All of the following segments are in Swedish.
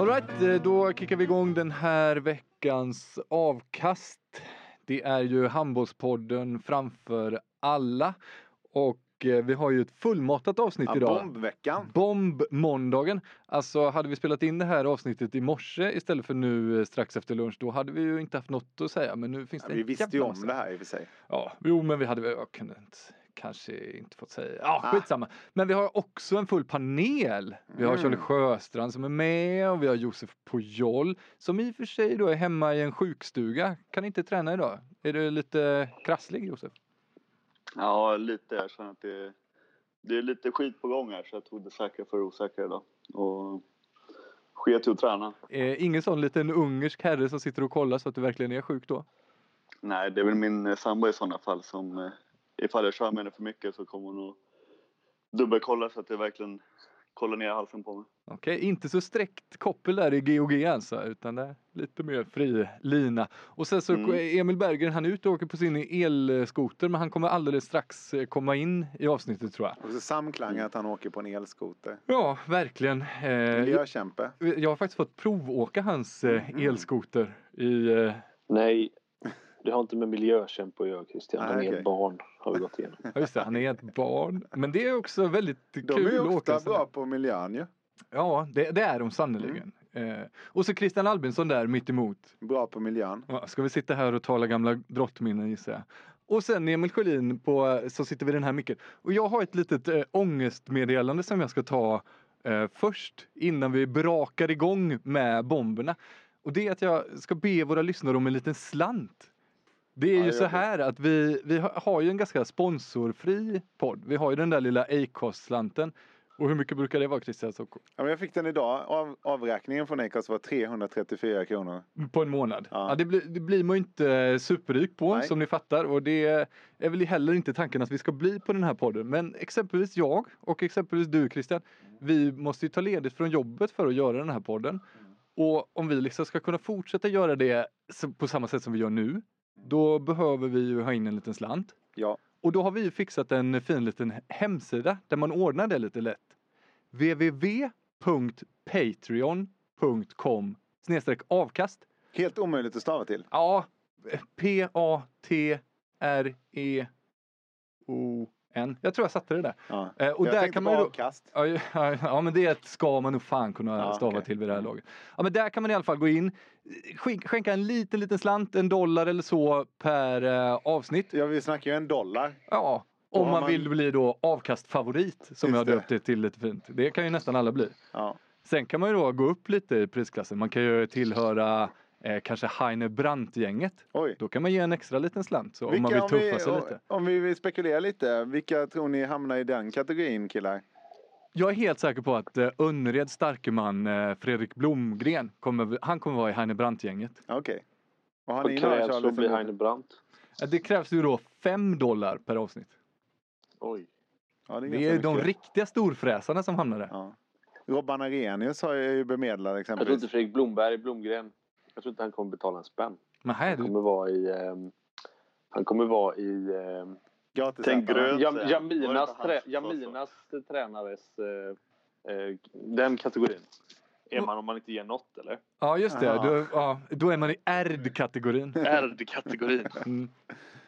Alright, eh, då kickar vi igång den här veckans avkast. Det är ju Handbollspodden framför alla och eh, vi har ju ett fullmatat avsnitt Ja, idag. bombveckan. Bomb-måndagen. Alltså hade vi spelat in det här avsnittet i morse istället för nu eh, strax efter lunch då hade vi ju inte haft något att säga men nu finns Ja, det vi en visste ju om det här i och för sig. Ja, jo men vi hade väl, jag kunde inte, kanske inte fått säga. Ja, Ah. skitsamma. Men vi har också en full panel. Vi har Mm. Charlie Sjöstrand som är med och vi har Josef Pujol som i och för sig då är hemma i en sjukstuga. Kan inte träna idag. Är du lite krasslig Josef? Ja, lite. Jag känner att det, det är lite skit på gång här så jag tog det säkra för det osäkra idag. Och sket i att träna. Eh, ingen sån liten ungersk herre som sitter och kollar så att du verkligen är sjuk då? Nej, det är väl min eh, sambo i sådana fall som eh, ifall jag kör med henne för mycket så kommer hon att dubbelkolla så att jag verkligen kollar ner halsen på mig. Okej, inte så sträckt koppel där i GOG alltså, utan det är lite mer fri lina. Och sen så Mm. Emil Berggren, han är ute och åker på sin elskoter, men han kommer alldeles strax eh, komma in i avsnittet tror jag. Och så samklang att han åker på en elskoter. Ja, verkligen. Eh, jag, Miljökämpe. jag har faktiskt fått provåka hans eh, Mhm. elskoter i Nej, det har inte med miljökämpe att göra Christian. Han är okej. ett barn har vi gått igenom. Ja just det, han är ett barn. Men det är också väldigt De kul är ju att åka ofta bra på miljön ju. Ja, det, det är de sannerligen. Mm. Eh, och så Christian Albinsson där mitt emot. Bra på miljön. Ja, ska vi sitta här och tala gamla drottminnen gissar jag. Och sen Emil Sjölin på, som sitter vid den här micken. Och jag har ett litet äh, ångestmeddelande som jag ska ta eh, först innan vi brakar igång med bomberna. Och det är att jag ska be våra lyssnare om en liten slant. Det är Ja, ju så det. här att vi, vi har- ju en ganska sponsorfri podd. Vi har ju den där lilla Acast-slanten. Och hur mycket brukar det vara Christian? Så- Ja, men jag fick den idag. Av, avräkningen från Acast var 334 kronor. På en månad. Ja. Ja. det, blir, det blir man ju inte superrik på Nej. som ni fattar och det är väl heller inte tanken att vi ska bli på den här podden. Men exempelvis jag och exempelvis du Christian, vi måste ju ta ledigt från jobbet för att göra den här podden. Och om vi liksom ska kunna fortsätta göra det på samma sätt som vi gör nu, då behöver vi ju ha in en liten slant. Ja. Och då har vi ju fixat en fin liten hemsida där man ordnar det lite lätt. www.patreon.com avkast. Helt omöjligt att stava till. Ja, P-A-T-R-E-O-N. Jag tror jag satte det där. Ja. Eh, och jag där kan man ju avkast. ja, ja, ja, men det ska man nog fan kunna Ja, stava okej. till vid det här laget. Ja, men där kan man i alla fall gå in, skänka en liten, liten slant, en dollar eller så per eh, avsnitt. Ja, vi snackar ju en dollar. Ja, om man man- vill bli då avkastfavorit som Just jag det. döpt det till lite fint. Det kan ju nästan alla bli. Ja. Sen kan man ju då gå upp lite i prisklassen. Man kan ju tillhöra eh, kanske Heine Brandt-gänget. Då kan man ge en extra liten slant så om man Vilka, vill tuffa vi, sig lite. Om vi vill spekulera lite, vilka tror ni hamnar i den kategorin killar? Jag är helt säker på att eh, Önnereds starke man eh, Fredrik Blomgren, kommer, han kommer vara i Heine Brandt-gänget. Okej. Och Vad ni några krävs för att bli Heine Brandt? Eh, Det krävs ju då 5 dollar per avsnitt. Oj. Ja, det är, Det är de riktiga storfräsarna som hamnar där. Ja. Robban Arrhenius har jag ju bemedlad Jag tror exempelvis. inte Fredrik Blomberg, Blomgren, jag tror inte han kommer betala en spänn. Men här är Han kommer vara i, ehm, Han kommer vara i eh, Gratis Tänk gröt. Jam, han. Jaminas, trä? Jaminas tränares... Eh, eh, den kategorin. Är man om man inte ger något eller? Ja, just det. Ja. Då, ja, då är man i ärd-kategorin. Ärd-kategorin. Mm.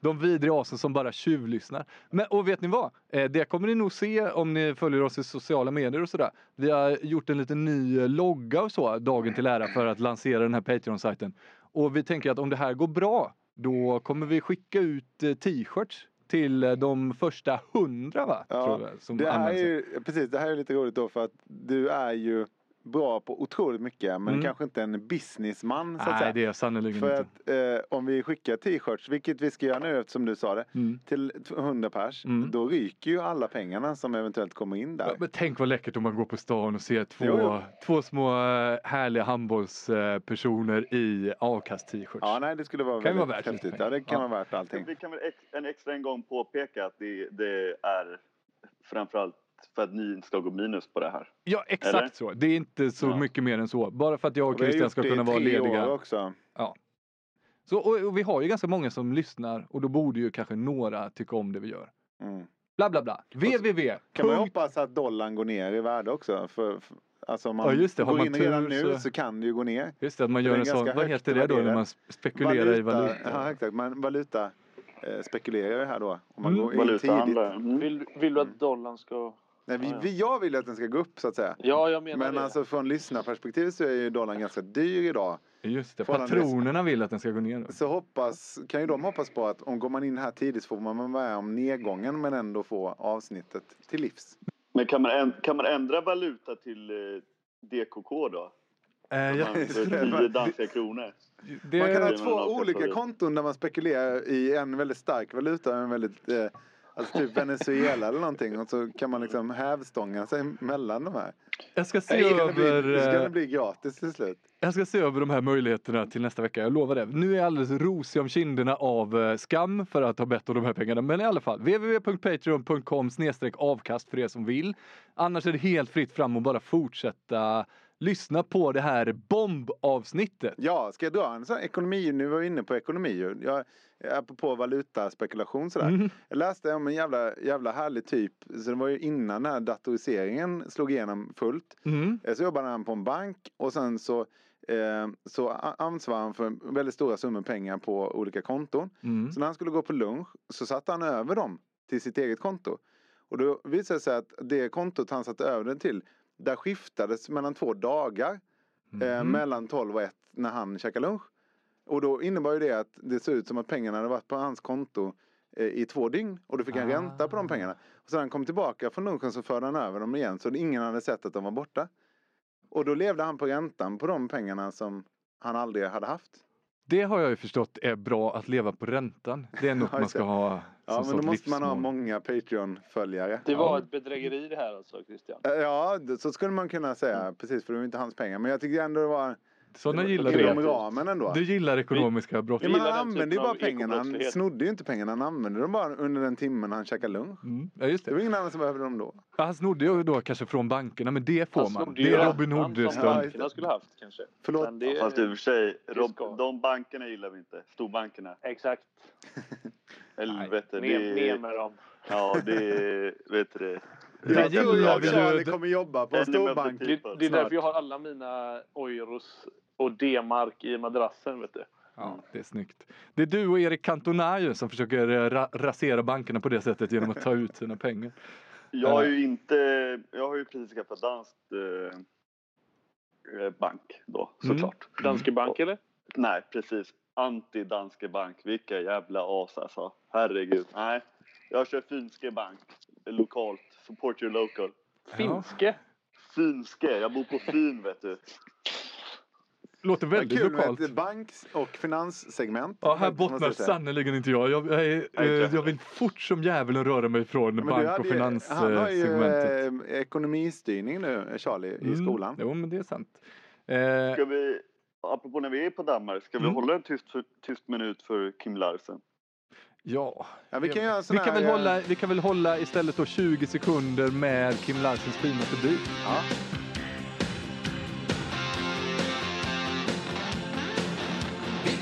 De vidriga asen som bara tjuvlyssnar. Men, och vet ni vad? Eh, det kommer ni nog se om ni följer oss i sociala medier och sådär. Vi har gjort en liten ny logga och så, dagen till ära för att lansera den här Patreon-sajten. Och vi tänker att om det här går bra, då kommer vi skicka ut eh, t-shirts till eh, de första hundra va? Ja, Tror jag, som Det här, är ju, precis, det här är lite roligt då för att du är ju bra på otroligt mycket men Mm. kanske inte en businessman så att Nej, säga. det är sannerligen För inte. att eh, om vi skickar t-shirts, vilket vi ska göra nu eftersom du sa det, Mm. till 100 pers, Mm. då ryker ju alla pengarna som eventuellt kommer in där. Men tänk vad läckert om man går på stan och ser två, Jo, jo. två små eh, härliga handbollspersoner i avkast-t-shirts. Ja, nej, det skulle vara Kan väldigt vara värt häftigt. Ja, det kan pengar. vara värt allting. Vi kan väl ex, en extra en gång påpeka att det, det är framförallt för att ni inte ska gå minus på det här. Ja, exakt Eller? så. Det är inte så Ja. mycket mer än så. Bara för att jag och Och vi har Christian gjort ska det i kunna vara tre lediga. år också. Så, och, och vi har ju ganska många som lyssnar och då borde ju kanske några tycka om det vi gör. Mm. Bla bla bla. www. Kan man hoppas att dollarn går ner i värde också. För, för, alltså om man Ja, just det. Har går man in redan tur nu så- så... kan det ju gå ner. Just det, att man gör en sån, vad heter det då när man spekulerar i valuta? Ja, exakt. Man valuta eh, spekulerar ju här då. Om man Mm. går in tidigt. Mm. Vill, vill du att dollarn ska... Nej, vi, vi, jag vill ju att den ska gå upp så att säga. Ja, jag menar Men det. alltså från lyssnarperspektiv så är ju dollarn ganska dyr idag. Just det, patronerna vill att den ska gå ner. då. Så hoppas, kan ju de hoppas på att om går man in här tidigt så får man vara med om nedgången men ändå få avsnittet till livs. Men kan man, änd- kan man ändra valuta till eh, DKK då? Ja, Man, för 10 danska kronor. det, Man kan ha två olika konton där man spekulerar i en väldigt stark valuta och en väldigt eh, Alltså typ Venezuela eller någonting och så kan man liksom hävstånga sig mellan de här. jag ska se kan det bli, över... så kan eh, det bli gratis till slut. Jag ska se över de här möjligheterna till nästa vecka, jag lovar det. Nu är jag alldeles rosig om kinderna av eh, skam för att ha bett om de här pengarna. Men i alla fall, www.patreon.com avkast för er som vill. Annars är det helt fritt fram att bara fortsätta lyssna på det här bombavsnittet. Ja, ska jag dra en sån här ekonomi? Nu var vi inne på ekonomi. Jag, apropå valutaspekulation sådär. Mhm. Jag läste om en jävla, jävla härlig typ. Så det var ju innan den här datoriseringen slog igenom fullt. Mm. Eh, Så jobbade han på en bank och sen så, eh, så a- ansvarade han för väldigt stora summor pengar på olika konton. Mm. Så när han skulle gå på lunch så satte han över dem till sitt eget konto. Och då visade det sig att det kontot han satte över den till, där skiftades mellan två dagar. Eh, Mhm. mellan 12 och 1 när han käkade lunch. Och då innebar ju det att det såg ut som att pengarna hade varit på hans konto eh, i två dygn. Och då fick han Ah. ränta på de pengarna. Och när han kom tillbaka från lunchen så förde han över dem igen så ingen hade sett att de var borta. Och då levde han på räntan på de pengarna som han aldrig hade haft. Det har jag ju förstått är bra att leva på räntan. Det är något man ska ha Ja, men då måste man ha många Patreon-följare. Det var Ja. ett bedrägeri det här alltså, Christian. Eh, Ja, så skulle man kunna säga. Precis, för det var inte hans pengar. Men jag tycker ändå det var Sådana gillar inom du. ramen ändå. Du gillar ekonomiska brott. Ja, men han använde ju bara pengarna. Han snodde ju inte pengarna. Han använde dem bara under den timmen han käkade lunch. Mm. Ja, just Det det. var ingen annan som behövde dem då. Ja, Han snodde ju då kanske från bankerna, men det får Han man. Det är Robin Hood-stöld. bankerna skulle haft kanske. Förlåt. Men det, Fast i och för sig, Rob, de bankerna gillar vi inte. Storbankerna. Exakt. Helvete. Ner, det ner är, med dem. ja, det är, vet du det. Jag vi och ju. Charlie kommer jobba på en storbank. Det, det är därför jag har alla mina euros och D-mark i madrassen, vet du. Ja, det är snyggt. Det är du och Erik Cantona ju som försöker eh, ra rasera bankerna på det sättet genom att ta ut sina pengar. Jag har ju inte, jag har ju precis skaffat danskt eh, eh, bank då Mm. såklart. Danske Bank eller? Nej precis, anti-Danske bank. Vilka jävla as alltså. Herregud. Nej, jag kör Finske bank. Lokalt. Support your local. Finske? Finske, jag bor på Fin vet du. Låter väldigt kul lokalt. med ett banks och finanssegment. Ja, här bottnar sannerligen inte jag. Jag, jag, är, eh, inte jag vill fort som djävulen röra mig från Men bank och ju- Han har ju finanssegmentet. eh, ekonomistyrning nu, Charlie, i Mm, skolan. Jo, men det är sant. Eh, Ska vi, apropå när vi är på Danmark, ska vi Mm. hålla en tyst, tyst minut för Kim Larsen? ja. Ja, vi kan vi, kan väl eh, hålla, vi kan väl hålla istället då 20 sekunder med Kim Larsens finaste bil. Ja. Vi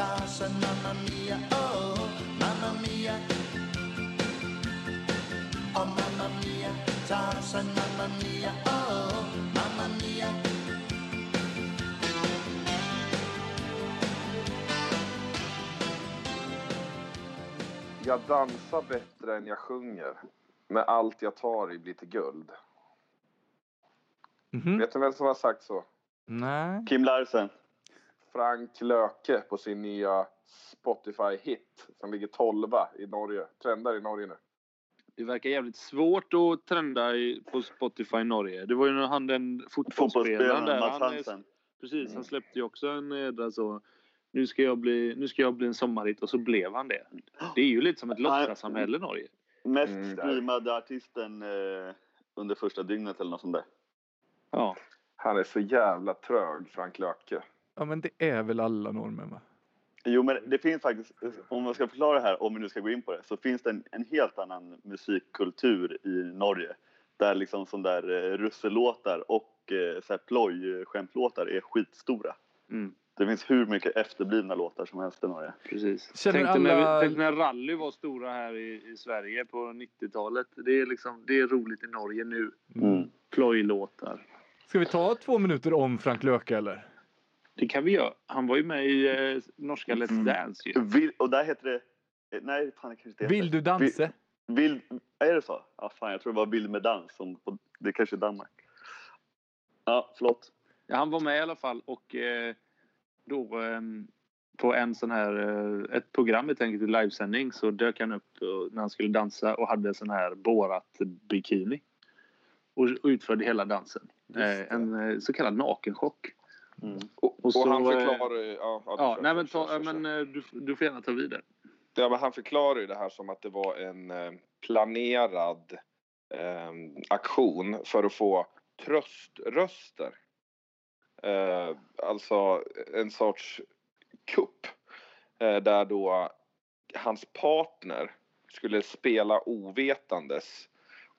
Tarzan, mamma mia, oh, mamma mia Oh mamma mia, Tarzan, mamma mia, oh, mamma mia Jag dansar bättre än jag sjunger. Men allt jag tar i blir till guld. Mhm. Vet du vem som har sagt så? Nej. Kim Larsen. Frank Löke på sin nya Spotify-hit som ligger 12 i Norge. Trendar i Norge nu. Det verkar jävligt svårt att trenda i, på Spotify Norge. Det var ju när han den fotbollsspelaren där. Mats Han, är- Hansen. precis, han släppte ju också en jädra så. Nu ska, jag bli, nu ska jag bli en sommarhit och så blev han det. Det är ju lite som ett låtsassamhälle Norge. Mest Mm, streamade artisten eh, under första dygnet eller något sånt där. Ja. Han är så jävla trög, Frank Löke. Ja men det är väl alla norrmän va? Jo, men det finns faktiskt, om man ska förklara det här, om vi nu ska gå in på det, så finns det en, en helt annan musikkultur i Norge. Där liksom sån där eh, russelåtar och eh, så här ploj-skämtlåtar är skitstora. Mm, Det finns hur mycket efterblivna låtar som helst i Norge. precis. Känner Tänk, alla- när, när rally var stora här i, i Sverige på 90-talet. Det är, liksom, det är roligt i Norge nu. Mm. Plojlåtar. Ska vi ta två minuter om Frank Löke eller? Det kan vi göra. Han var ju med i eh, norska Let's Mm. Dance ju. Vill, och där heter det... eh, Nej, fan det kanske inte heter. Vill du dansa? Vill, är det så? Ja, fan, jag tror det var Vild med dans. Som, på- det kanske är Danmark. Ja, förlåt. Ja, han var med i alla fall och eh, då eh, på en sån här, eh, ett program helt enkelt i livesändning så dök han upp när han skulle dansa och hade en sån här borat bikini. Och, utförde hela dansen. Eh, en så kallad nakenchock. Mm. Och, Och och, han eh, förklarar ju... Ja, ja, nej men, ta, kör, kör. men eh, du, du får gärna ta vidare. Ja, men han förklarar ju det här som att det var en eh, planerad eh, aktion för att få tröströster. Eh, alltså en sorts kupp. Eh, där då hans partner skulle spela ovetandes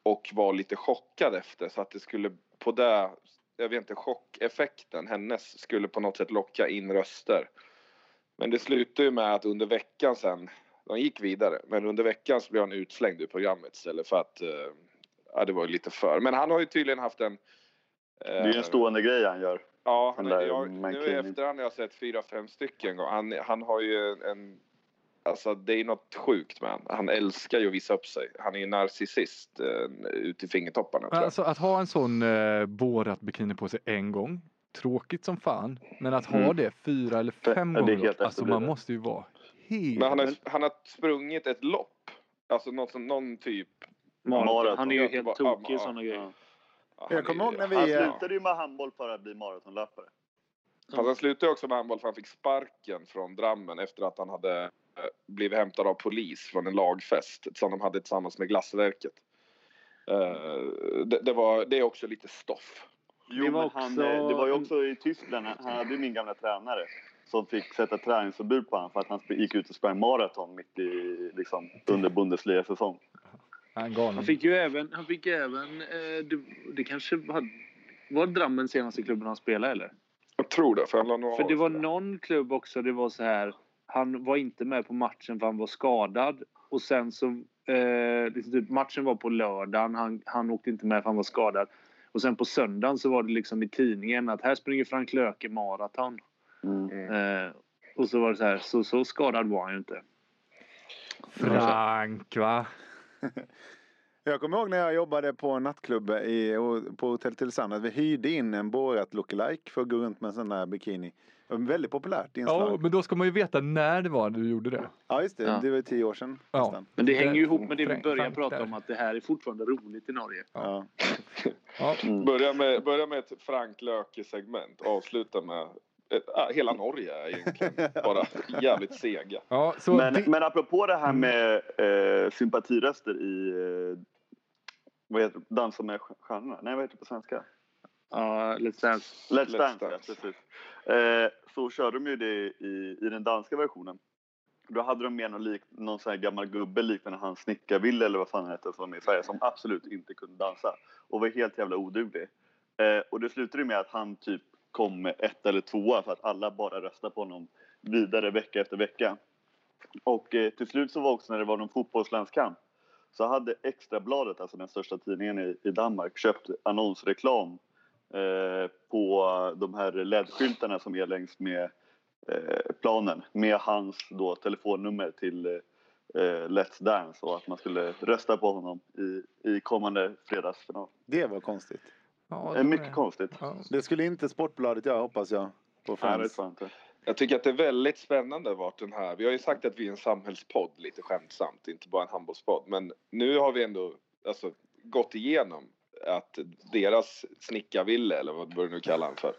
och var lite chockad efter så att det skulle på det, jag vet inte, chockeffekten, hennes skulle på något sätt locka in röster. Men det slutade ju med att under veckan sen, de gick vidare, men under veckan så blev han utslängd ur programmet istället för att, eh, ja det var ju lite för. Men han har ju tydligen haft en... Det är ju en stående grej han gör. Ja, han, jag, nu i efterhand har jag sett fyra, fem stycken. Han, han har ju en... Alltså det är något sjukt med han. Han älskar ju att visa upp sig. Han är ju narcissist eh, ut i fingertopparna tror jag. Alltså att ha en sån eh, borat bikini på sig en gång. Tråkigt som fan. Men att ha Mm. det fyra eller fem det gånger. helt Alltså man måste ju vara helt... Men han har, han har sprungit ett lopp. Alltså något, som- någon typ... Maraton. Han är ju helt tokig i sådana grejer. Ja. Ja, Jag kommer ihåg när vi- Han Ja. slutade ju med handboll för att bli maratonlöpare. Fast han slutade ju också med handboll för han fick sparken från Drammen efter att han hade eh, blivit hämtad av polis från en lagfest som de hade tillsammans med Glassverket. Eh, det, det, var, det är också lite stoff. Jo, Det var men han, också- eh, det var ju också i Tyskland. Han hade ju min gamla tränare som fick sätta träningsförbud på honom för att han gick ut och sprang maraton mitt i, liksom, under Bundesliga-säsong. Han fick ju även, han fick ju även eh, det, det kanske var, var Drammen senaste klubben han spelade eller? Jag tror det, för han För det var någon klubb också, det var så här. Han var inte med på matchen för han var skadad. Och sen så, eh, liksom typ, matchen var på lördagen. Han, han åkte inte med för han var skadad. Och sen på söndagen så var det liksom i tidningen att här springer Frank Löke maraton. Mm. Eh, och så var det så här, så, så skadad var han ju inte. Frank va? Jag kommer ihåg när jag jobbade på en nattklubb i, på Hotell att vi hyrde in en Borat lookalike för att gå runt med en sån där bikini. Väldigt populärt Ja, inslag. men då ska man ju veta när det var du gjorde det. Ja, just det. Ja. Det var tio år sedan. Ja. nästan. Men det hänger ju ihop med det vi började prata där. om att det här är fortfarande roligt i Norge. Ja. Ja. Mm. Börja med, börja med ett Frank Löke-segment. Avsluta med ett, ah, hela Norge är egentligen bara jävligt sega. Ja, så Men, det, men apropå det här med eh, sympatiröster i eh, vad heter det? Dansa med stjärnorna? Nej, vad heter det på svenska? Ja, Let's Dance. Let's, Let's Dance, ja, Dance. precis. Eh, så körde de ju det i, i den danska versionen. Då hade de med någon, lik, någon sån här gammal gubbe liknande han Snickarville eller vad fan han hette som var med i Sverige som absolut inte kunde dansa och var helt jävla oduglig. Eh, och det slutade med att han typ kom med ett eller tvåa för att alla bara röstade på honom vidare vecka efter vecka. Och eh, till slut så var också när det var någon fotbollslandskamp så hade Extrabladet, alltså den största tidningen i, i Danmark, köpt annonsreklam på de här LED-skyltarna som är längs med eh, planen med hans då telefonnummer till eh, Let's Dance och att man skulle rösta på honom i, i kommande fredagsfinal. Det var konstigt. Ja, Det är mycket konstigt. Ja. Det skulle inte Sportbladet göra hoppas jag. På Nej, det tror jag inte. Jag tycker att det är väldigt spännande vart den här, vi har ju sagt att vi är en samhällspodd lite skämtsamt, inte bara en handbollspodd. Men nu har vi ändå alltså, gått igenom att deras snickarville, eller vad du nu kallar han för,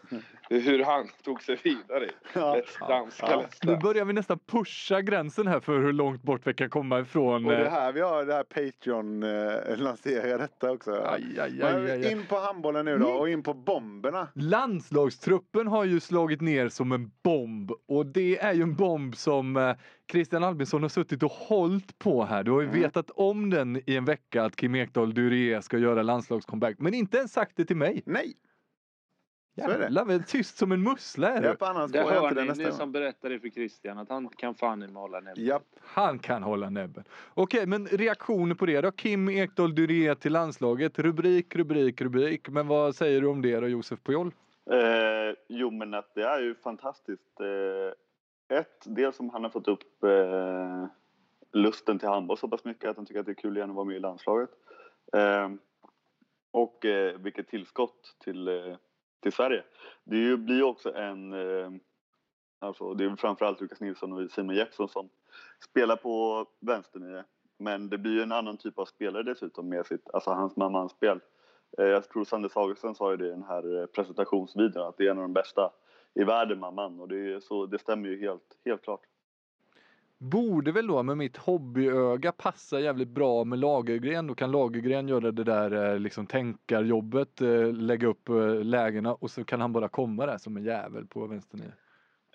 hur han tog sig vidare i Ja. Danska Ja. Nu börjar vi nästan pusha gränsen här för hur långt bort vi kan komma ifrån. Och det eh, här vi har det här Patreon eh, lanserar detta också. Aj, aj, Men aj, aj, aj. In på handbollen nu då och in på bomberna. Landslagstruppen har ju slagit ner som en bomb och det är ju en bomb som eh, Christian Albinsson har suttit och hållit på här. Du har ju Mm. vetat om den i en vecka att Kim Ekdahl Durie ska göra landslagscomeback men inte ens sagt det till mig. Nej! Så är det. Jävlar tyst som en mussla är du. Japp, annars Det hör inte det ni, nästa ni som berättade för Christian att han kan fan i mala näbben. Japp. Han kan hålla näbben. Okej, men reaktioner på det då? Kim Ekdahl Durie till landslaget. Rubrik, rubrik, rubrik. Men vad säger du om det då Josef Pujol? Eh, jo, men att det är ju fantastiskt. Eh, ett, dels som han har fått upp eh, lusten till handboll så pass mycket att han tycker att det är kul igen att vara med i landslaget. Eh, och eh, vilket tillskott till, eh, till Sverige. Det ju, blir ju också en... Eh, alltså det är framförallt Lukas Nilsson och Simon Jeppsson som spelar på vänsternio. Men det blir ju en annan typ av spelare dessutom med sitt, alltså hans man-man-spel. Eh, Jag tror Sanders Augustsson sa ju det i den här eh, presentationsvideon att det är en av de bästa i världen man man och det, är, så, det stämmer ju helt, helt klart. Borde väl då med mitt hobbyöga passa jävligt bra med Lagergren. Då kan Lagergren göra det där eh, liksom tänkarjobbet, eh, lägga upp eh, lägena och så kan han bara komma där som en jävel på vänsternio.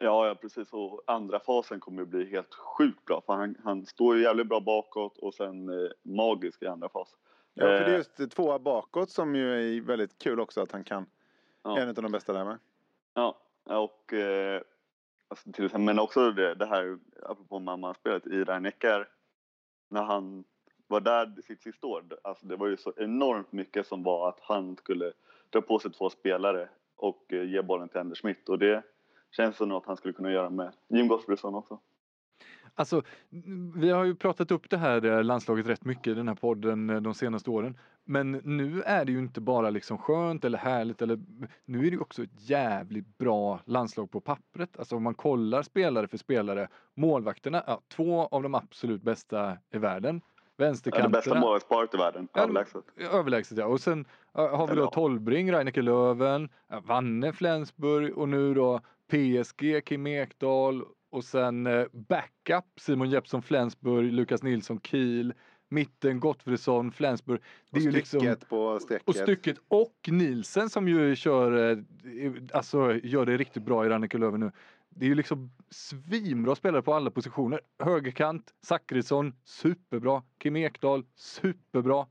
Ja, ja precis och andra fasen kommer ju bli helt sjukt bra för han, han står ju jävligt bra bakåt och sen eh, magisk i andra fas. Ja, för det är just tvåa bakåt som ju är väldigt kul också att han kan. Ja. En av de bästa där med. Ja, och eh, alltså till exempel, men också det, det här apropå mamma-spelet i Rhein-Neckar när han var där sitt sista år. Alltså det var ju så enormt mycket som var att han skulle dra på sig två spelare och eh, ge bollen till Anders Schmidt. och det känns som något han skulle kunna göra med Jim Gottfridsson också. Alltså, vi har ju pratat upp det här eh, landslaget rätt mycket i den här podden eh, de senaste åren. Men nu är det ju inte bara liksom skönt eller härligt eller nu är det ju också ett jävligt bra landslag på pappret. Alltså om man kollar spelare för spelare. Målvakterna, ja, två av de absolut bästa i världen. Ja, det Vänsterkanterna. bästa målvaktsparet i världen, överlägset. Överlägset ja. Och sen har vi då. Tolbring, Reineke Löven, ja, Vanne Flensburg och nu då PSG, Kim Ekdahl och sen eh, backup Simon Jeppsson Flensburg, Lukas Nilsson Kiel, mitten Gottfridsson Flensburg. Det Och är ju liksom stycket på strecket. och stycket och Nielsen som ju kör, eh, alltså gör det riktigt bra i Reineke Löven nu. Det är ju liksom svinbra spelare på alla positioner. Högerkant, Zachrisson, superbra. Kim Ekdahl, superbra.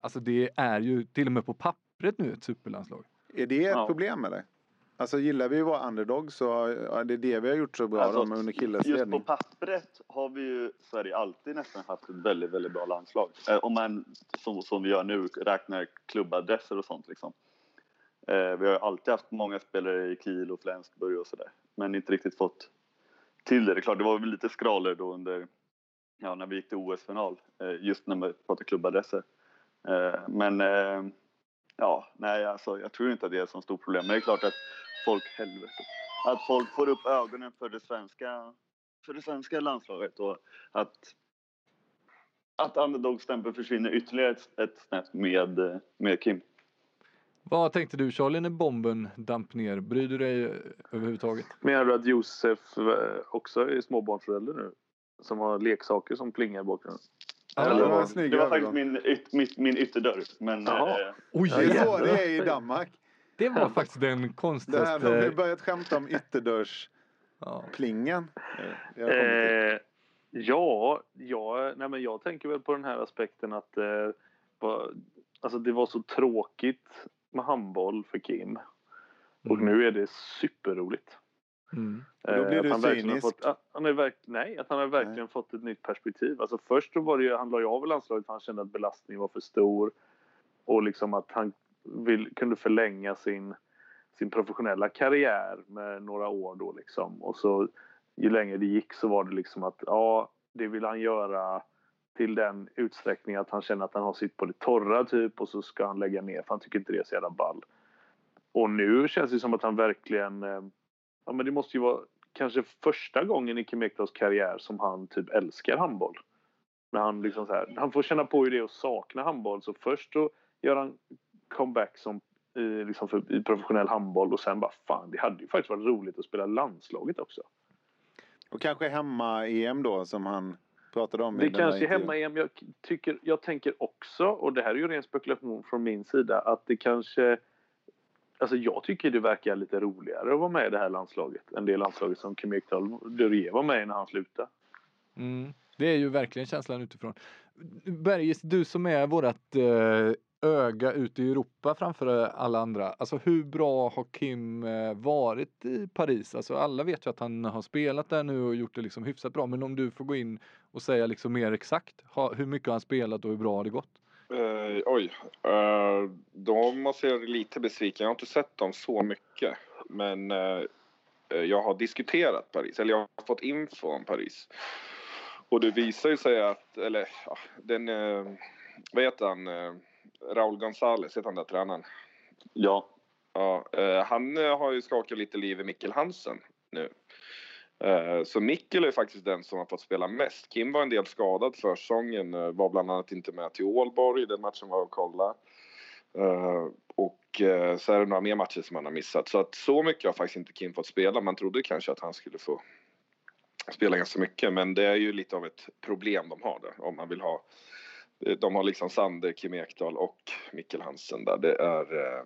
Alltså det är ju till och med på pappret nu ett superlandslag. Är det ett Ja. problem eller? Alltså gillar vi att vara underdog så ja, det är det vi har gjort så bra Alltså, då, under Killes Just på ledning. pappret har vi ju Sverige alltid nästan haft ett väldigt, väldigt bra landslag. Eh, om man, som, som vi gör nu, räknar klubbadresser och sånt liksom. Eh, vi har alltid haft många spelare i Kiel och Flensburg och sådär. Men inte riktigt fått till det. Det är klart, det var väl lite skralor då under, ja, när vi gick till OS-final. Eh, just när man pratar klubbadresser. Eh, men, eh, ja, nej alltså jag tror inte att det är ett så stort problem. Men det är klart att folk, helvete, att folk får upp ögonen för det svenska, för det svenska landslaget och att att underdog-stämpeln försvinner ytterligare ett, ett snäpp med, med Kim. Vad tänkte du Charlie när bomben damp ner? Bryr du dig överhuvudtaget? Menar du att Josef eh, också är småbarnsförälder nu? Som har leksaker som plingar i bakgrunden? Ja, det var Det var faktiskt min, yt, mitt, min ytterdörr. Men eh, Oj, Det är så det är i Danmark. Det var faktiskt den Det här, de har konstigaste... börjat skämta om ytterdörrsplingen. Ja. Eh, har. Eh, Ja, ja nej men jag tänker väl på den här aspekten att eh, var, alltså det var så tråkigt med handboll för Kim. Och Mm. nu är det superroligt. Mm. Då blir Eh, du verkligen har cynisk. Fått, att han är verk, nej, att han har verkligen fått ett nytt perspektiv. Alltså först då var det ju, han la ju av landslaget för han kände att belastningen var för stor. Och liksom att han vill, kunde förlänga sin, sin professionella karriär med några år då liksom. Och så ju längre det gick så var det liksom att ja, det vill han göra till den utsträckning att han känner att han har sitt på det torra typ och så ska han lägga ner för han tycker inte det är så jävla ball. Och nu känns det som att han verkligen eh, ja men det måste ju vara kanske första gången i Kim Ekdahls karriär som han typ älskar handboll. När han liksom så här, han får känna på hur det är att sakna handboll. Så först så gör han comeback som i, liksom för, i professionell handboll och sen bara fan det hade ju faktiskt varit roligt att spela landslaget också. Och kanske hemma-EM då som han pratade om. Det kanske är hemma-EM. Jag, tycker, jag tänker också, och det här är ju ren spekulation från min sida, att det kanske... Alltså jag tycker det verkar lite roligare att vara med i det här landslaget än det landslaget som Kim Ekdahl var med i när han slutade. Mm. Det är ju verkligen känslan utifrån. Bergis, du som är vårat eh, öga ute i Europa framför alla andra. Alltså hur bra har Kim eh, varit i Paris? Alltså alla vet ju att han har spelat där nu och gjort det liksom hyfsat bra. Men om du får gå in och säga liksom mer exakt. Hur mycket har han spelat och hur bra har det gått? Eh, oj, uh, då måste jag lite besviken. Jag har inte sett dem så mycket. Men eh, eh, jag har diskuterat Paris, eller jag har fått info om Paris. Och det visar ju sig att, eller ja, den, vad heter han, Raúl González, heter han där tränaren? Ja, Ja, eh, han eh, har ju skakat lite liv i Mikkel Hansen nu. Eh, så Mikkel är faktiskt den som har fått spela mest. Kim var en del skadad för säsongen, var bland annat inte med till Ålborg, den matchen var att kolla. Och så är det några mer matcher som han har missat. Så att så mycket har faktiskt inte Kim fått spela. Man trodde kanske att han skulle få spela ganska mycket. Men det är ju lite av ett problem de har där. Om man vill ha. De har liksom Sander, Kim Ekdahl och Mikkel Hansen där. Det är... eh,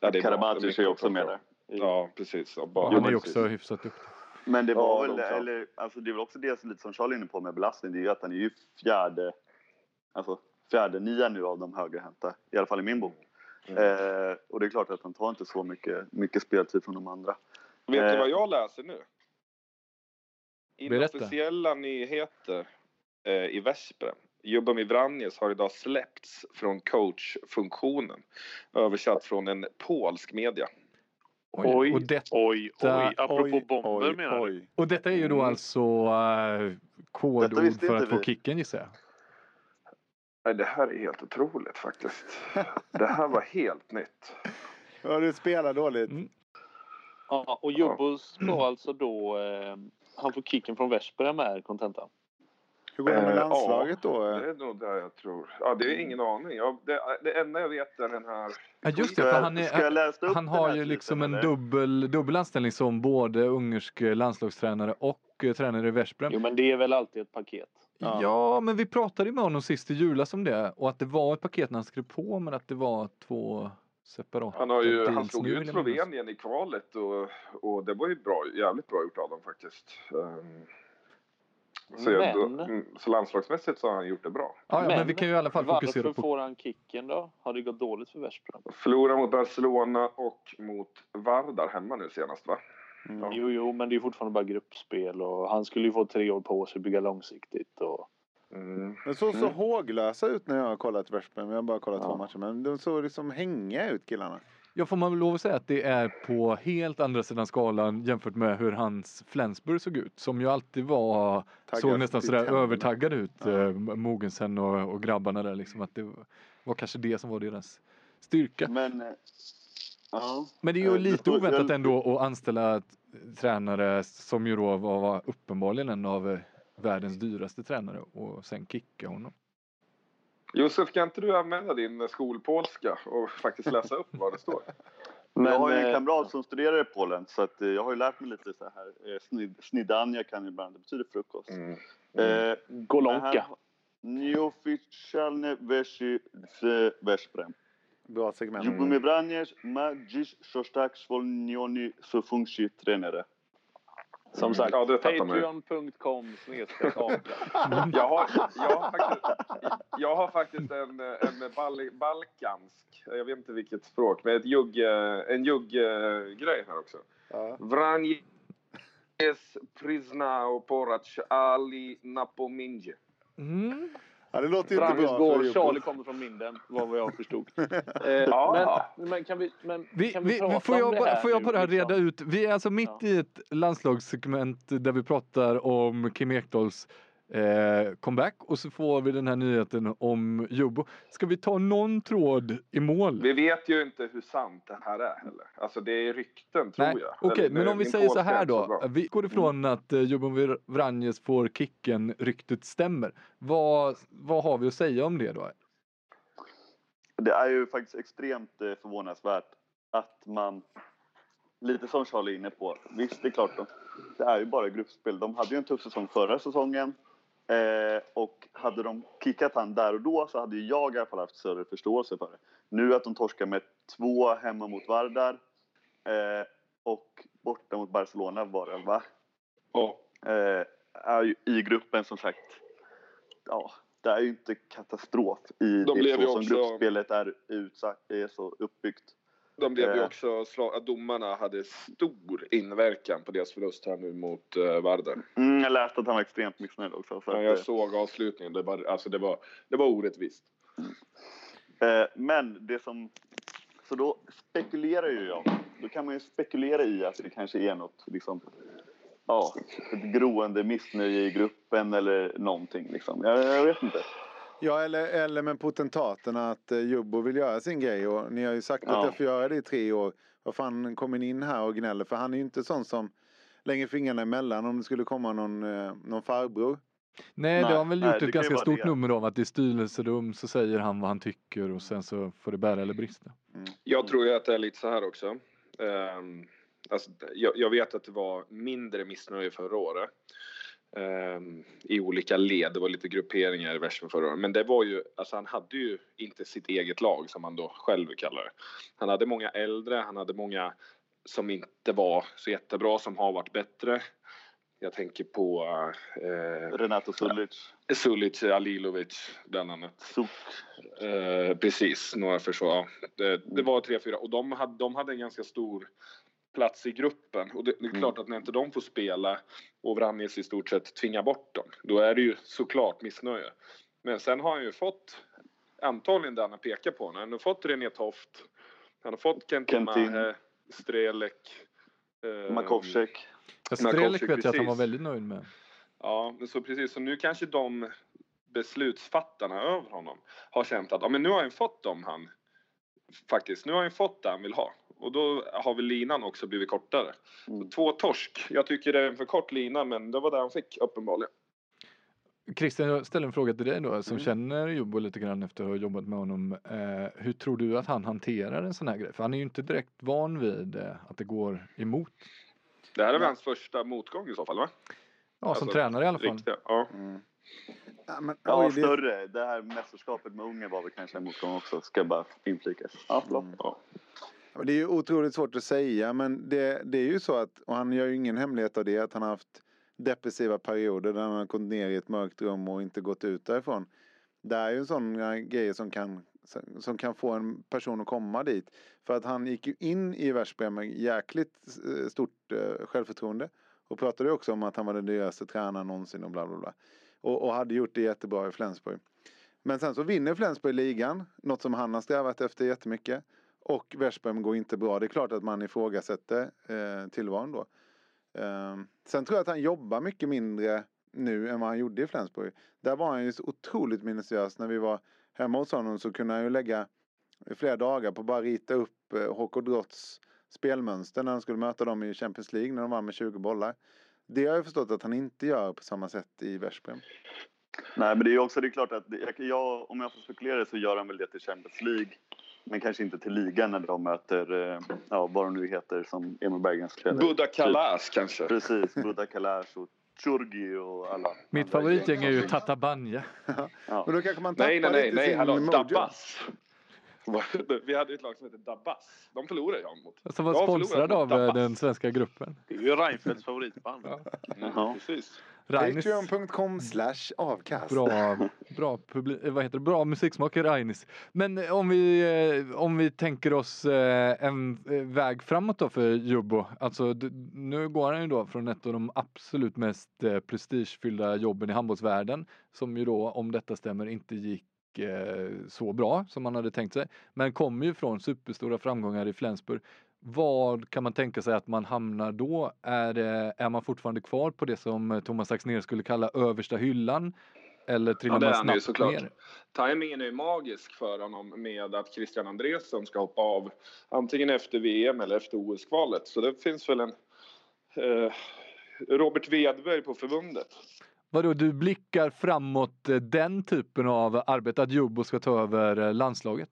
ja, det är. Karabatic är också med där. Ja, precis. Ja, bara, han är ju precis. också hyfsat duktig. Men det var Ja, väl, de eller, alltså det är väl också det som lite som Charlie är inne på med belastning. Det är ju att han är ju fjärde, alltså fjärde nia nu av de högerhänta. I alla fall i min bok. Mm. Eh, och det är klart att han tar inte så mycket, mycket speltid från de andra. Vet du Eh. vad jag läser nu? Inofficiella nyheter eh, i Veszprem. Jubomir Vranjes har idag släppts från coachfunktionen. Översatt från en polsk media. Oj, Och, det, oj, oj. Apropå Oj, bomber oj, menar du? oj. och detta är ju då Mm. alltså Detta kodord för att få vi. kicken gissar jag. Nej, det här är helt otroligt faktiskt. Det här var helt nytt. Ja, du spelar dåligt. Mm. Ja, och Jubbos var alltså då... Eh, han får kicken från Veszprem är kontentan. Hur går det med Eh, landslaget då? Det är nog där jag tror. Ja, det är ingen aning. Jag, det, det enda jag vet är den här... Ja just det, för han, är, han har ju liksom en dubbel, dubbel anställning som både ungersk landslagstränare och eh, tränare i Veszprem. Jo, men det är väl alltid ett paket. Ja. Ja. men vi pratade ju med honom sist i julas om det och att det var ett paket när han skrev på men att det var två separata Han, har ju, han slog nu, ut. Slovenien i kvalet och, och det var ju bra, jävligt bra gjort av dem faktiskt. Ehm, så, jag, då, Men- mm, så landslagsmässigt så har han gjort det bra. Ja, ja, men, vi kan ju i alla fall fokusera varför på... får han kicken då? Har det gått dåligt för Veszprem? Förlora mot Barcelona och mot Vardar hemma nu senast va? Mm. Jo, jo, men det är fortfarande bara gruppspel och han skulle ju få tre år på sig att bygga långsiktigt. Och... Mm. De såg så Mm. håglösa ut när jag har kollat Veszprem. Jag har bara kollat Ja. två matcher. Men de såg liksom hänga ut killarna. Ja, får man väl lov att säga att det är på helt andra sidan skalan jämfört med hur hans Flensburg såg ut. Som ju alltid var, Taggad såg nästan sådär tänderna. övertaggad ut. Ja. Ja. Mogensen och, och grabbarna där liksom. Att det var, var kanske det som var deras styrka. Men, eh, ja. Men det är Eh, ju det lite oväntat jag- ändå att anställa tränare som ju då var, var uppenbarligen en av eh, världens dyraste tränare och sen kicka honom. Josef, kan inte du använda din skolpolska och faktiskt läsa upp vad det står? Men, jag har ju en eh, kamrat som studerar i Polen så att, eh, jag har ju lärt mig lite så här. Eh, snid, snidania kan ibland, det betyder frukost. Mm. Eh, Golonka. Nieoficjalne wesi w Veszprem. Bra segment. Ljubomir Braniec ma dziś szóstak zwolniony z funkcji trenera. Som sagt, Ja, patreon.com snedstreck. Jag har, jag har faktiskt, jag har faktiskt en, en bal, balkansk, jag vet inte vilket språk, men ett jugg, eh, en jugg-grej här också. Ja. Vranjes priznao porać ali napominje. Mm. Ja, det låter ju inte bra går. Charlie kommer från Minden, vad jag förstod. Eh, Ja. men, men kan vi, men Vi, kan vi, vi, prata får, om jag det bara, här får jag bara liksom? reda ut? Vi är alltså mitt Ja. i ett landslagssegment där vi pratar om Kim Ekdahls eh, comeback och så får vi den här nyheten om Jobbo. Ska vi ta någon tråd i mål? Vi vet ju inte hur sant det här är heller. Alltså det är rykten tror Nej, jag. Okej, Eller, men om vi säger så här så då. bra. Vi går ifrån att eh, Jobbo Vranjes får kicken, ryktet stämmer. Vad, vad har vi att säga om det då? Det är ju faktiskt extremt eh, förvånansvärt att man, lite som Charlie är inne på, visst det är klart, de, det är ju bara gruppspel. De hade ju en tuff säsong förra säsongen eh, och hade de kickat han där och då så hade ju jag i alla fall haft större förståelse för det. Nu att de torskar med två hemma mot Vardar eh, och borta mot Barcelona var det va? Ja. eh, i gruppen som sagt, ja, det är ju inte katastrof i De det så som också- gruppspelet är utsatt, är så uppbyggt. De blev ju Eh. också slag, att domarna hade stor inverkan på deras förlust här nu mot uh, Vardar. Mm, jag läste att han var extremt missnöjd också. Så Ja, jag eh, såg avslutningen. Det var, alltså det, var, det var orättvist. eh, men det som, så då spekulerar ju jag, då kan man ju spekulera i att det kanske är något liksom, ja, ett groende missnöje i gruppen eller någonting liksom. Jag, jag vet inte. Ja, eller, eller med potentaterna att eh, Jubbo vill göra sin grej och ni har ju sagt att Ja. jag får göra det i tre år. Vad fan kommer ni in här och gnäller? För han är ju inte sån som lägger fingrarna emellan om det skulle komma någon, eh, någon farbror. Nej, det Nej, har han väl nej, gjort det ett ganska stort det. nummer av att i styrelserum så säger han vad han tycker och sen så får det bära eller brista. Jag tror ju att det är lite så här också. Ehm, alltså, jag, jag vet att det var mindre missnöje förra året. Ehm, I olika led. Det var lite grupperingar i versen förra året. Men det var ju, alltså han hade ju inte sitt eget lag som han då själv kallar det. Han hade många äldre, han hade många som inte var så jättebra, som har varit bättre. Jag tänker på eh, Renato Sulic, Sulic, Alilovic bland annat. Suk. Eh, precis, några försvar. Det, det var tre, fyra och de hade, de hade en ganska stor plats i gruppen. Och det, det är klart att när inte de får spela och Vranjes i stort sett tvingar bort dem, då är det ju såklart missnöje. Men sen har han ju fått, antagligen det han har pekat på, han har fått René Toft, han har fått Kentin Kentin. Mahe, Strelek. eh, Makovcek. Ja, Strelek vet jag att han var precis. väldigt nöjd med. Ja, så precis. Så nu kanske de beslutsfattarna över honom har känt att ja, men nu har han fått dem han faktiskt. Nu har han fått det han vill ha och då har väl linan också blivit kortare. Mm. Två torsk. Jag tycker det är en för kort lina, men det var det han fick uppenbarligen. Christian, jag ställer en fråga till dig då som Mm. känner Jobbo lite grann efter att ha jobbat med honom. Eh, hur tror du att han hanterar en sån här grej? För han är ju inte direkt van vid eh, att det går emot. Det här är väl hans första motgång i så fall, va? Ja, som Alltså, tränare i alla fall. Riktiga, ja. Mm. Ja, men, Ja, oj, det, större. Det här mästerskapet med Ungern var väl kanske en motgång också, ska jag bara inflika. Ja. Mm. ja. Det är ju otroligt svårt att säga men det, det är ju så att, och han gör ju ingen hemlighet av det, att han har haft depressiva perioder där han har gått ner i ett mörkt rum och inte gått ut därifrån. Det är ju en sån grej som kan, som kan få en person att komma dit. För att han gick ju in i Veszprem med jäkligt eh, stort eh, självförtroende. Och pratade också om att han var den dyraste tränaren någonsin och bla bla bla. Och, och hade gjort det jättebra i Flensburg. Men sen så vinner Flensburg ligan, något som han har strävat efter jättemycket. Och Veszprem går inte bra. Det är klart att man ifrågasätter eh, tillvaron då. Eh, sen tror jag att han jobbar mycket mindre nu än vad han gjorde i Flensburg. Där var han ju så otroligt minutiös. När vi var hemma hos honom så kunde han ju lägga flera dagar på att bara rita upp eh, HK Drotts spelmönster när han skulle möta dem i Champions League när de vann med 20 bollar. Det har jag förstått att han inte gör på samma sätt i Veszprem. Nej, men det är ju också det är klart att det- jag, om jag får spekulera så gör han väl det till Champions League. Men kanske inte till ligan när de möter, eh, ja vad de nu heter som Emil Berggren spelar. Buddha Kalas kanske. Precis, Buda Kalash och Churgi och alla. Mitt favoritgäng är ju. Tatabanya. Ja. Men då kanske man tappar Nej, nej, nej, lite nej, sin hallå, mojo. Dabbas. Vi hade ett lag som hette Dabas. De förlorade jag mot. Som var Jag sponsrad av eh, Dabas. den svenska gruppen. Det är ju Reinfeldts favoritband. Ja. Jaha. Precis. Rainis, Patreon.com slash avkast. bra, bra, publi- eh, vad heter det? bra musiksmak i Rainis. Men eh, om vi, om vi tänker oss en väg framåt då för Jubbo. Alltså nu går han ju då från ett av de absolut mest prestigefyllda jobben i handbollsvärlden. Som ju då, om detta stämmer, inte gick så bra som man hade tänkt sig. Men kommer ju från superstora framgångar i Flensburg. Vad kan man tänka sig att man hamnar då? Är, det, är man fortfarande kvar på det som eh, Thomas Axnér skulle kalla översta hyllan? Eller trillar Ja, man han ju snabbt såklart. ner? Timingen är magisk för honom med att Christian Andresson ska hoppa av antingen efter VM eller efter OS-kvalet. Så det finns väl en eh, Robert Wedberg på förbundet. Vadå, du blickar framåt eh, den typen av arbete, att Jubbo ska ta över eh, landslaget?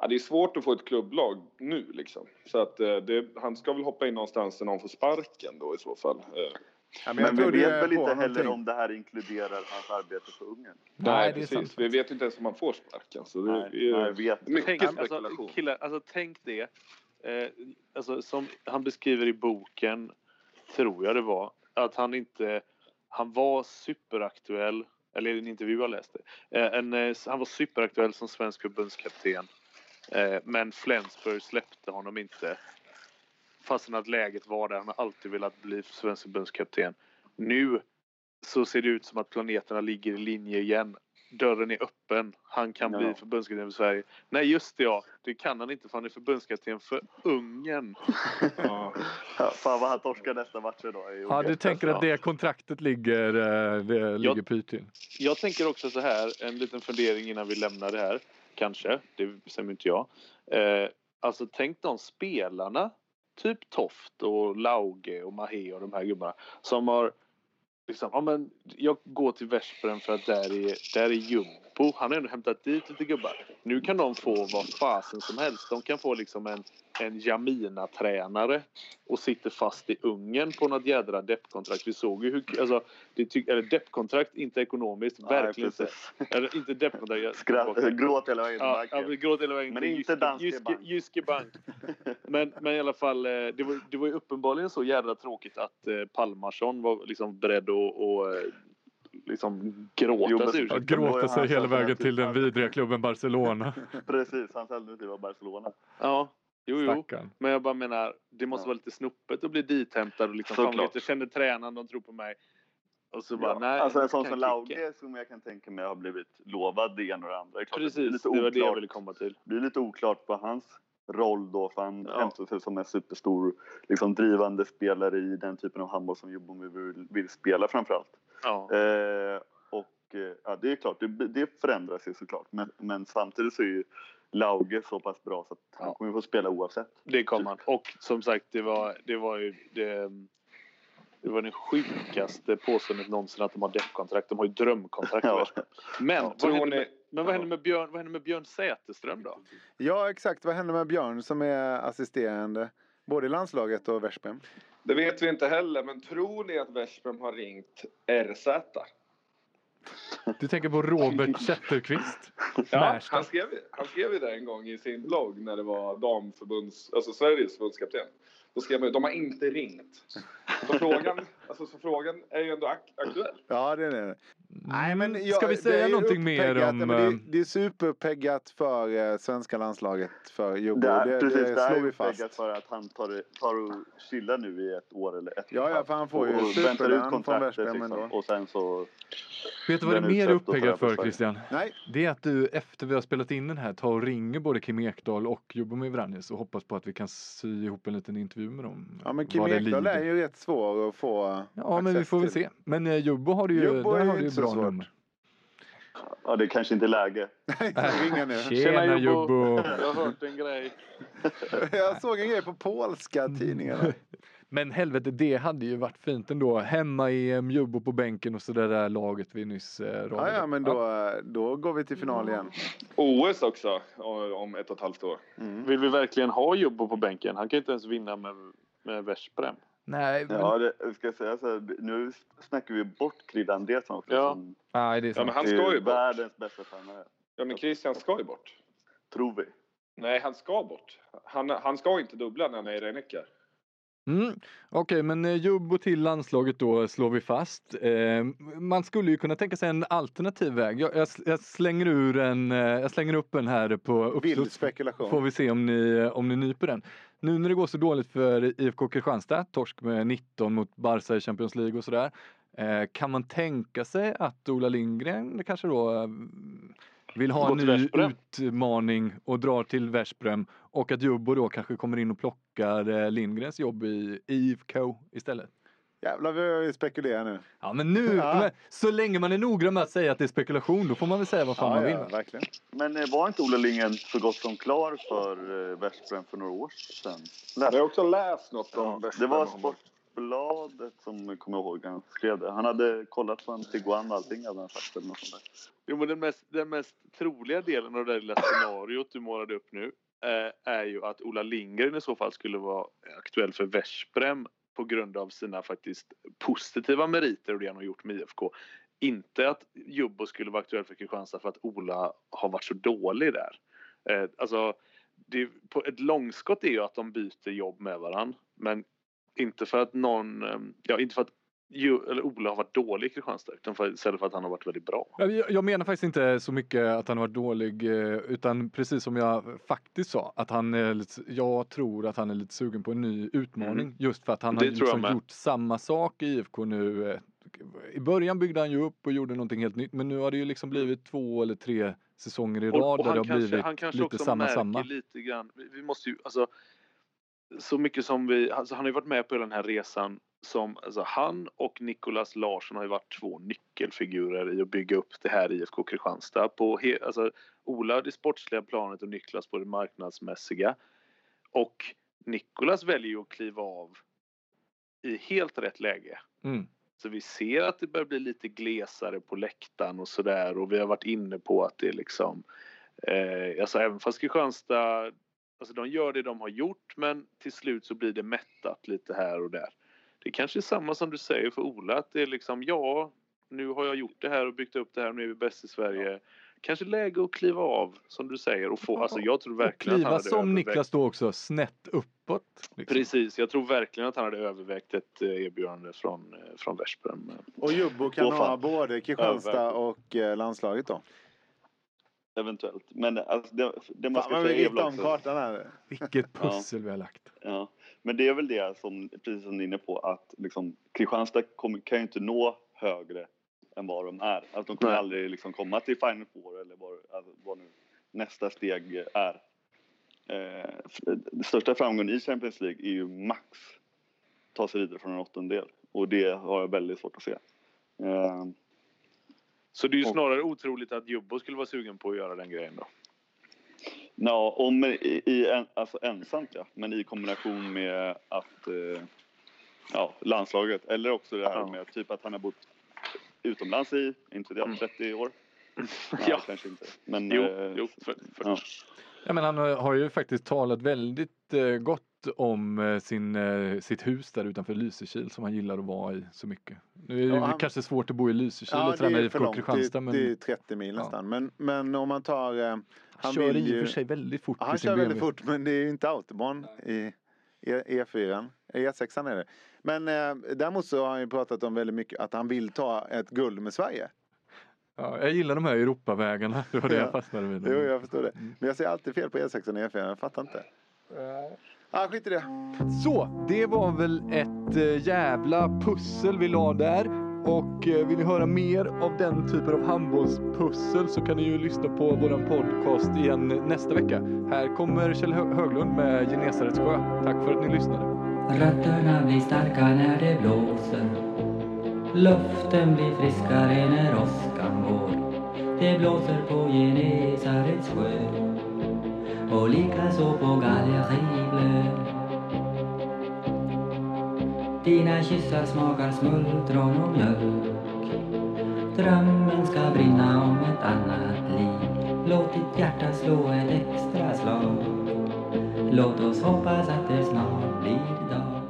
Ja, det är svårt att få ett klubblag nu liksom. Så att eh, det, han ska väl hoppa in någonstans när någon får sparken då i så fall. Ja, Men, jag vi vet väl inte heller någonting. om det här inkluderar hans arbete för Ungern? Nej, är precis. sant. Vi vet inte ens om han får sparken. Så det Nej, är nej, vet inte. mycket Tänk, alltså, spekulation. killar, alltså, tänk det. Eh, alltså, som han beskriver i boken, tror jag det var, att han inte... Han var superaktuell, eller i en intervju jag läste. Eh, en, eh, han var superaktuell som svensk förbundskapten. Eh, men Flensburg släppte honom inte. Fastän att läget var där. Han har alltid velat bli svensk förbundskapten. Nu så ser det ut som att planeterna ligger i linje igen. Dörren är öppen. Han kan Ja. bli förbundskapten för Sverige. Nej, just det ja. Det kan han inte för han är förbundskapten för Ungern. Ja. Fan vad han torskar nästa match idag. Ja, du tänker att det kontraktet ligger, eh, det ligger pyrt till? Jag tänker också så här, en liten fundering innan vi lämnar det här. Kanske, det bestämmer inte jag. Eh, alltså tänk de spelarna, typ Toft och Lauge och Mahé och de här gubbarna som har liksom, ja men jag går till Veszprem för att där är, där är Jumbo. Han har ändå hämtat dit lite gubbar. Nu kan de få vad fasen som helst. De kan få liksom en, en Jamina-tränare och sitter fast i Ungern på något jädra deppkontrakt. Vi såg ju hur, alltså, det eller deppkontrakt, inte ekonomiskt, Nej, verkligen inte. Eller inte deppkontrakt. Skratt, gråt hela vägen till Ja, vi gråter hela vägen Men till inte Jyske- Danske Jyske, Bank. Jyske Bank. Men, men i alla fall, eh, det var, det var ju uppenbarligen så jävla tråkigt att eh, Palmarsson var liksom beredd att och, eh, liksom gråta Jo, men- sig ur sig. gråta sig hela vägen till den vidriga klubben Barcelona. Precis, hans alternativ var Barcelona. Ja, jo, jo. Men jag bara menar, det måste Ja. vara lite snuppet att bli dithämtad och liksom, fan Såklart. vet, jag känner tränaren, de tror på mig. Och så bara, Ja. nej. alltså en sån som. Lauge som jag kan tänka mig har blivit lovad det ena och det andra. Det Precis, lite det var det jag ville komma till. Det blir lite oklart på hans roll då för han Ja. hämtar sig som en superstor liksom, drivande spelare i den typen av handboll som Jobbo vill, vill spela framförallt. Ja. Eh, och eh, ja, det är klart, det, det förändras ju såklart. Men, men samtidigt så är ju Lauge så pass bra så att han Ja. kommer få spela oavsett. Det kom han. Och som sagt, det var, det var ju det, det var den sjukaste påståendet någonsin att de har deppkontrakt. De har ju drömkontrakt. Ja. Men, Ja, vad händer med, men vad händer med Björn, vad händer med Björn Säterström då? Ja, exakt. Vad händer med Björn som är assisterande både i landslaget och Veszprem? Det vet vi inte heller, men tror ni att Veszprem har ringt RZ? Du tänker på Robert Zetterqvist? Ja, han skrev, han skrev ju det en gång i sin blogg när det var damförbunds, alltså Sveriges förbundskapten. Då skrev man ju, de har inte ringt. Så frågan, alltså, så frågan är ju ändå ak- aktuell. Ja, det är det. Nej, men Mm, jag- Ska vi det säga är någonting mer uppeggat. om... Ja, det, eh, är- det är superpeggat för eh, svenska landslaget för Jobbo. Det, Det, det, precis, det är slår ju vi fast. för att han tar, tar och chillar nu i ett år eller ett Ja, ja, för han får ju superlön från liksom, och sen så... Vet du vad det är mer över för. Christian? Nej, Det är att du efter vi har spelat in den här tar och ringer både Kim Ekdahl och Jobomir Vranjes och hoppas på att vi kan sy ihop en liten intervju med dem. ja, men Kim det Ekdahl är ju rätt svår att få Ja, men vi får väl se. Men eh, Jobbo har du ju, Jobbo är där ju har du ju bra svårt. nummer. Ja, det kanske inte är läge. Ringa nu. Tjena Jobbo! Jag har hört en grej. Jag såg en grej på polska tidningarna. Men helvete, det hade ju varit fint ändå. Hemma i um, Jobbo på bänken och så det där laget vi nyss eh, radade Ja, ja, men då, då går vi till final igen. OS också om ett och ett halvt år. Mm. Vill vi verkligen ha Jobbo på bänken? Han kan inte ens vinna med, med Veszprem. Nej, men, Ja, det, jag ska säga så här, nu snackar vi bort Krille Andreasson också Ja. som nej, det är Ja, men han ska ju bort. världens bästa tränare. Ja, men Christian ska ju bort. Tror vi. Nej, han ska bort. Han, han ska inte dubbla när han är i Rhein-Neckar. Mm. Okej, men eh, Jubbo till landslaget då slår vi fast. Eh, man skulle ju kunna tänka sig en alternativ väg. Jag, jag, jag slänger ur en, eh, jag slänger upp en här på uppstuds. Får vi se om ni, om ni nyper den. Nu när det går så dåligt för IFK Kristianstad, torsk med 19 mot Barca i Champions League och sådär. Eh, kan man tänka sig att Ola Lindgren kanske då eh, vill ha en ny utmaning och drar till Veszprem och att Jubbo då kanske kommer in och plockar eh, Lindgrens jobb i IFK istället? Jävlar vad vi spekulerar nu. Ja men nu, Ja. men, så länge man är noggrann med att säga att det är spekulation då får man väl säga vad fan man vill. ja, verkligen. Men eh, var inte Ola Lindgren så gott som klar för eh, Veszprem för några år sedan? Jag har också läst något om Ja, Veszprem det var. Sportbladet som kommer ihåg han skrev det. Han hade kollat på en Tiguan och allting hade han sagt. Eller något sånt där. Jo, men den mest, den mest troliga delen av det där lilla scenariot du målade upp nu eh, är ju att Ola Lindgren i så fall skulle vara aktuell för Veszprem på grund av sina faktiskt positiva meriter och det han har gjort med IFK. Inte att Jubbo skulle vara aktuell för Kristianstad för att Ola har varit så dålig där. Eh, alltså, det, på ett långskott är ju att de byter jobb med varann. Men inte för att någon, eh, ja inte för att ju, eller Ola har varit dålig i Kristianstad istället för att han har varit väldigt bra. Jag, jag menar faktiskt inte så mycket att han har varit dålig eh, utan precis som jag faktiskt sa att han är lite, jag tror att han är lite sugen på en ny utmaning Mm. just för att han Det har liksom gjort samma sak i IFK nu. eh, I början byggde han ju upp och gjorde någonting helt nytt men nu har det ju liksom blivit två eller tre säsonger i rad där det har blivit han kanske lite också samma märker samma. lite grann. Vi, vi måste ju, alltså, så mycket som vi, alltså, han har ju varit med på den här resan som, alltså han och Nicolas Larsson har ju varit två nyckelfigurer i att bygga upp det här IFK Kristianstad. På he, alltså, Ola det sportsliga planet och Niklas på det marknadsmässiga. Och Nicolas väljer ju att kliva av i helt rätt läge. Mm. Så vi ser att det börjar bli lite glesare på läktaren och sådär och vi har varit inne på att det är liksom eh, alltså även fast Kristianstad alltså de gör det de har gjort men till slut så blir det mättat lite här och där. Det kanske är samma som du säger för Ola att det är liksom ja nu har jag gjort det här och byggt upp det här nu är vi bäst i Sverige. Kanske läge att kliva av som du säger och få, alltså jag tror Och verkligen att han kliva som övervägt- Niklas då också snett uppåt. Liksom. Precis, jag tror verkligen att han hade övervägt ett eh, erbjudande från, eh, från Veszprem. Och Jubbo kan ha både Kristianstad Ja, och eh, landslaget då. Eventuellt. Men alltså, det, det man Fan, ska säga är rita väl om också... kartan här. Vilket pussel vi har lagt. Ja. Men det är väl det som, precis som ni är inne på, att liksom, Kristianstad kommer, kan ju inte nå högre än vad de är. Att de kommer Nej. aldrig liksom komma till Final Four eller vad, alltså, vad nu nästa steg är. Eh, den största framgången i Champions League är ju max ta sig vidare från en åttondel. Och det har jag väldigt svårt att se. Eh, Så det är ju Och- snarare otroligt att Jubbo skulle vara sugen på att göra den grejen då. Ja, om i, i en, alltså ensamt ja, men i kombination med att eh, ja, landslaget eller också det här med typ att han har bott utomlands i, inte det, Mm. 30 år? Nej, Ja. kanske inte. Men, Jo, eh, jo för, för, ja. Ja, men han har, ju faktiskt talat väldigt eh, gott om eh, sin, eh, sitt hus där utanför Lysekil som han gillar att vara i så mycket. Nu är det Ja, han- kanske svårt att bo i Lysekil Ja, och träna IFK. Kristianstad det, men det är 30 mil Ja. nästan. Men, men om man tar... Han kör i och ju- för sig väldigt fort han kör väldigt BMW. fort men det är ju inte autobahn i E- E4. E6 är det. Men eh, däremot så har han ju pratat om väldigt mycket att han vill ta ett guld med Sverige. Ja, jag gillar de här Europavägarna, det var det Ja. jag fastnade vid. Jo, jag förstår det. Mm. Men jag ser alltid fel på E6 och E4, jag fattar inte. Ja, skit i det. Så, det var väl ett eh, jävla pussel vi la där. Och eh, vill ni höra mer av den typen av handbollspussel så kan ni ju lyssna på våran podcast igen nästa vecka. Här kommer Kjell Höglund med Genesarets sjö. Tack för att ni lyssnade. Rötterna blir starka när det blåser Luften blir friskare när åskan går Det blåser på Genesarets sjö och likaså på Gallerivlö Dina kyssar smakar smultron Brinna om ett annat liv Låt ditt hjärta slå ett extra slag Låt oss hoppas att det snart blir dag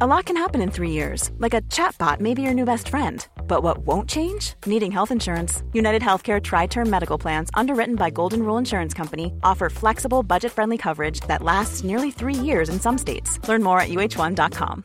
A lot can happen in three years, like a chatbot may be your new best friend. But what won't change? Needing health insurance. United Healthcare Tri Term Medical Plans, underwritten by Golden Rule Insurance Company, offer flexible, budget friendly coverage that lasts nearly three years in some states. Learn more at uh1.com.